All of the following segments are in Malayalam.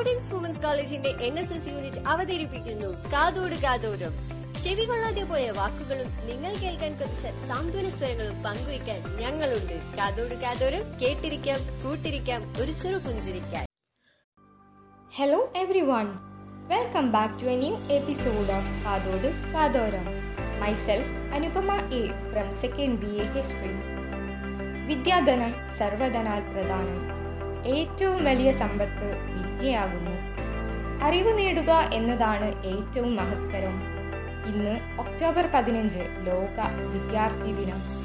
പ്രൗഡൻസ് വുമൻസ് കോളേജിന്റെ എൻ എസ് എസ് യൂണിറ്റ് അവതരിപ്പിക്കുന്നു കാതോട് കാതോടും ചെവി കൊള്ളാതെ പോയ വാക്കുകളും നിങ്ങൾ കേൾക്കാൻ കൊതിച്ച സാന്ത്വന സ്വരങ്ങളും പങ്കുവയ്ക്കാൻ ഞങ്ങളുണ്ട് കാതോട് കാതോരം കേട്ടിരിക്കാം കൂട്ടിരിക്കാം ഒരു ചെറു പുഞ്ചിരിക്കാൻ Hello everyone. Welcome back to a new episode of Kadodu Kadoram. Myself Anupama A from 2nd BA History. വിദ്യാധനം സർവധനാൽ പ്രധാനം ഏറ്റവും വലിയ സമ്പത്ത് വിദ്യയാകുന്നു. അറിവ് നേടുക എന്നതാണ് ഏറ്റവും മഹത്തരം. ഇന്ന് ഒക്ടോബർ പതിനഞ്ച് ലോക വിദ്യാർത്ഥി ദിനം.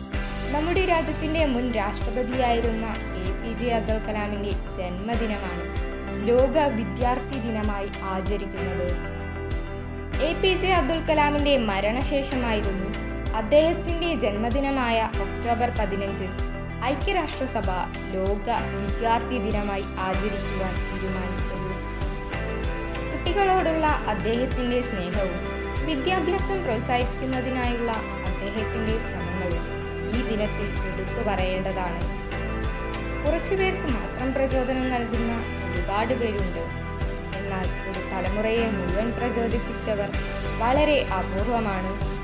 നമ്മുടെ രാജ്യത്തിന്റെ മുൻ രാഷ്ട്രപതിയായിരുന്ന എ പി ജെ അബ്ദുൽ കലാമിന്റെ ജന്മദിനമാണ് ലോക വിദ്യാർത്ഥി ദിനമായി ആചരിക്കുന്നത്. എ പി ജെ അബ്ദുൽ കലാമിന്റെ മരണശേഷമായിരുന്നു അദ്ദേഹത്തിന്റെ ജന്മദിനമായ ഒക്ടോബർ പതിനഞ്ച് ഐക്യരാഷ്ട്രസഭ ലോക വിദ്യാർത്ഥി ദിനമായി ആചരിക്കുവാൻ തീരുമാനിച്ചത്. കുട്ടികളോടുള്ള അദ്ദേഹത്തിന്റെ സ്നേഹവും വിദ്യാഭ്യാസം പ്രോത്സാഹിപ്പിക്കുന്നതിനായുള്ള അദ്ദേഹത്തിന്റെ ശ്രമങ്ങളും ഈ ദിനത്തിൽ എടുത്തു പറയേണ്ടതാണ്. കുറച്ചുപേർക്ക് മാത്രം പ്രചോദനം നൽകുന്ന ഒരുപാട് പേരുണ്ട്. എന്നാൽ ഒരു തലമുറയെ മുഴുവൻ പ്രചോദിപ്പിച്ചവർ വളരെ അപൂർവമാണ്.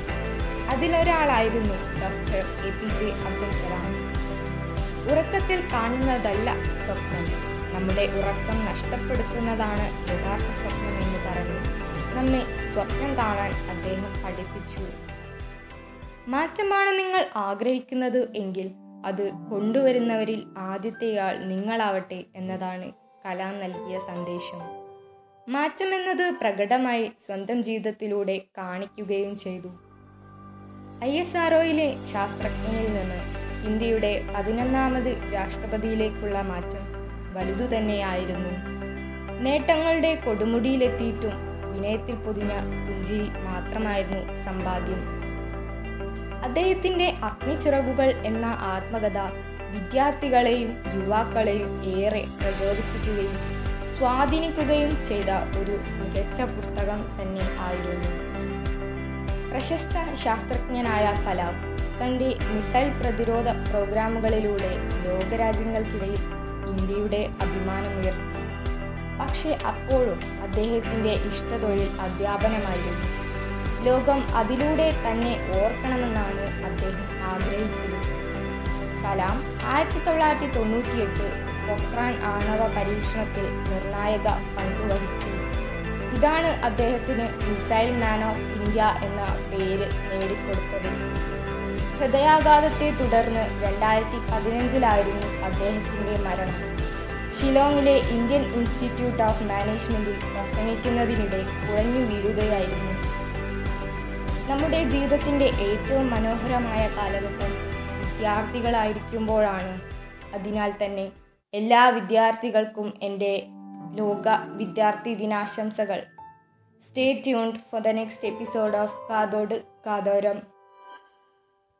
അതിലൊരാളായിരുന്നു doctor A P J Abdul Kalam. ഉറക്കത്തിൽ കാണുന്നതല്ല സ്വപ്നം. നമ്മുടെ ഉറക്കം നഷ്ടപ്പെടുത്തുന്നതാണ് യഥാർത്ഥ സ്വപ്നം എന്ന് പറഞ്ഞു നമ്മെ സ്വപ്നം കാണാൻ അദ്ദേഹം പഠിപ്പിച്ചു. മാറ്റമാണ് നിങ്ങൾ ആഗ്രഹിക്കുന്നത് എങ്കിൽ അത് കൊണ്ടുവരുന്നവരിൽ ആദ്യത്തെയാൾ നിങ്ങളാവട്ടെ എന്നതാണ് കലാം നൽകിയ സന്ദേശം. മാറ്റമെന്നത് പ്രകടമായി സ്വന്തം ജീവിതത്തിലൂടെ കാണിക്കുകയും ചെയ്തു. ഐ എസ് ആർഒയിലെ ശാസ്ത്രജ്ഞനിൽ നിന്ന് ഇന്ത്യയുടെ പതിനൊന്നാമത് രാഷ്ട്രപതിയിലേക്കുള്ള മാറ്റം വലുതു തന്നെയായിരുന്നു നേട്ടങ്ങളുടെ കൊടുമുടിയിലെത്തിയിട്ടും വിനയത്തിൽ പൊതിഞ്ഞ പുഞ്ചിരി മാത്രമായിരുന്നു സമ്പാദ്യം. അദ്ദേഹത്തിന്റെ അഗ്നിച്ചിറകുകൾ എന്ന ആത്മകഥ വിദ്യാർത്ഥികളെയും യുവാക്കളെയും ഏറെ പ്രചോദിപ്പിക്കുകയും സ്വാധീനിക്കുകയും ചെയ്ത ഒരു മികച്ച പുസ്തകം തന്നെ ആയിരുന്നു. പ്രശസ്ത ശാസ്ത്രജ്ഞനായ കലാം തന്റെ മിസൈൽ പ്രതിരോധ പ്രോഗ്രാമുകളിലൂടെ ലോകരാജ്യങ്ങൾക്കിടയിൽ ഇന്ത്യയുടെ അഭിമാനമുയർത്തി. പക്ഷേ അപ്പോഴും അദ്ദേഹത്തിന്റെ ഇഷ്ടതൊഴിൽ അധ്യാപനമായിരുന്നു. ലോകം അതിലൂടെ തന്നെ ഓർക്കണമെന്നാണ് അദ്ദേഹം ആഗ്രഹിച്ചത്. കലാം ആയിരത്തി തൊള്ളായിരത്തി തൊണ്ണൂറ്റിയെട്ട് പൊക്രാൻ ആണവ പരീക്ഷണത്തിൽ നിർണായക പങ്കുവഹിച്ചു. ഇതാണ് അദ്ദേഹത്തിന് മിസൈൽ മാൻ ഓഫ് ഇന്ത്യ എന്ന പേര് നേടിക്കൊടുത്തത്. ഹൃദയാഘാതത്തെ തുടർന്ന് രണ്ടായിരത്തി പതിനഞ്ചിലായിരുന്നു അദ്ദേഹത്തിന്റെ മരണം. ഷിലോങ്ങിലെ ഇന്ത്യൻ ഇൻസ്റ്റിറ്റ്യൂട്ട് ഓഫ് മാനേജ്മെന്റിൽ പ്രസംഗിക്കുന്നതിനിടെ കുഴഞ്ഞു വീഴുകയായിരുന്നു. നമ്മുടെ ജീവിതത്തിന്റെ ഏറ്റവും മനോഹരമായ കാലഘട്ടം വിദ്യാർത്ഥികളായിരിക്കുമ്പോഴാണ്. അതിനാൽ തന്നെ എല്ലാ വിദ്യാർത്ഥികൾക്കും എന്റെ ലോക വിദ്യാർത്ഥി ദിനാശംസകൾ. Stay tuned for the next episode of Kathodu Kathoram.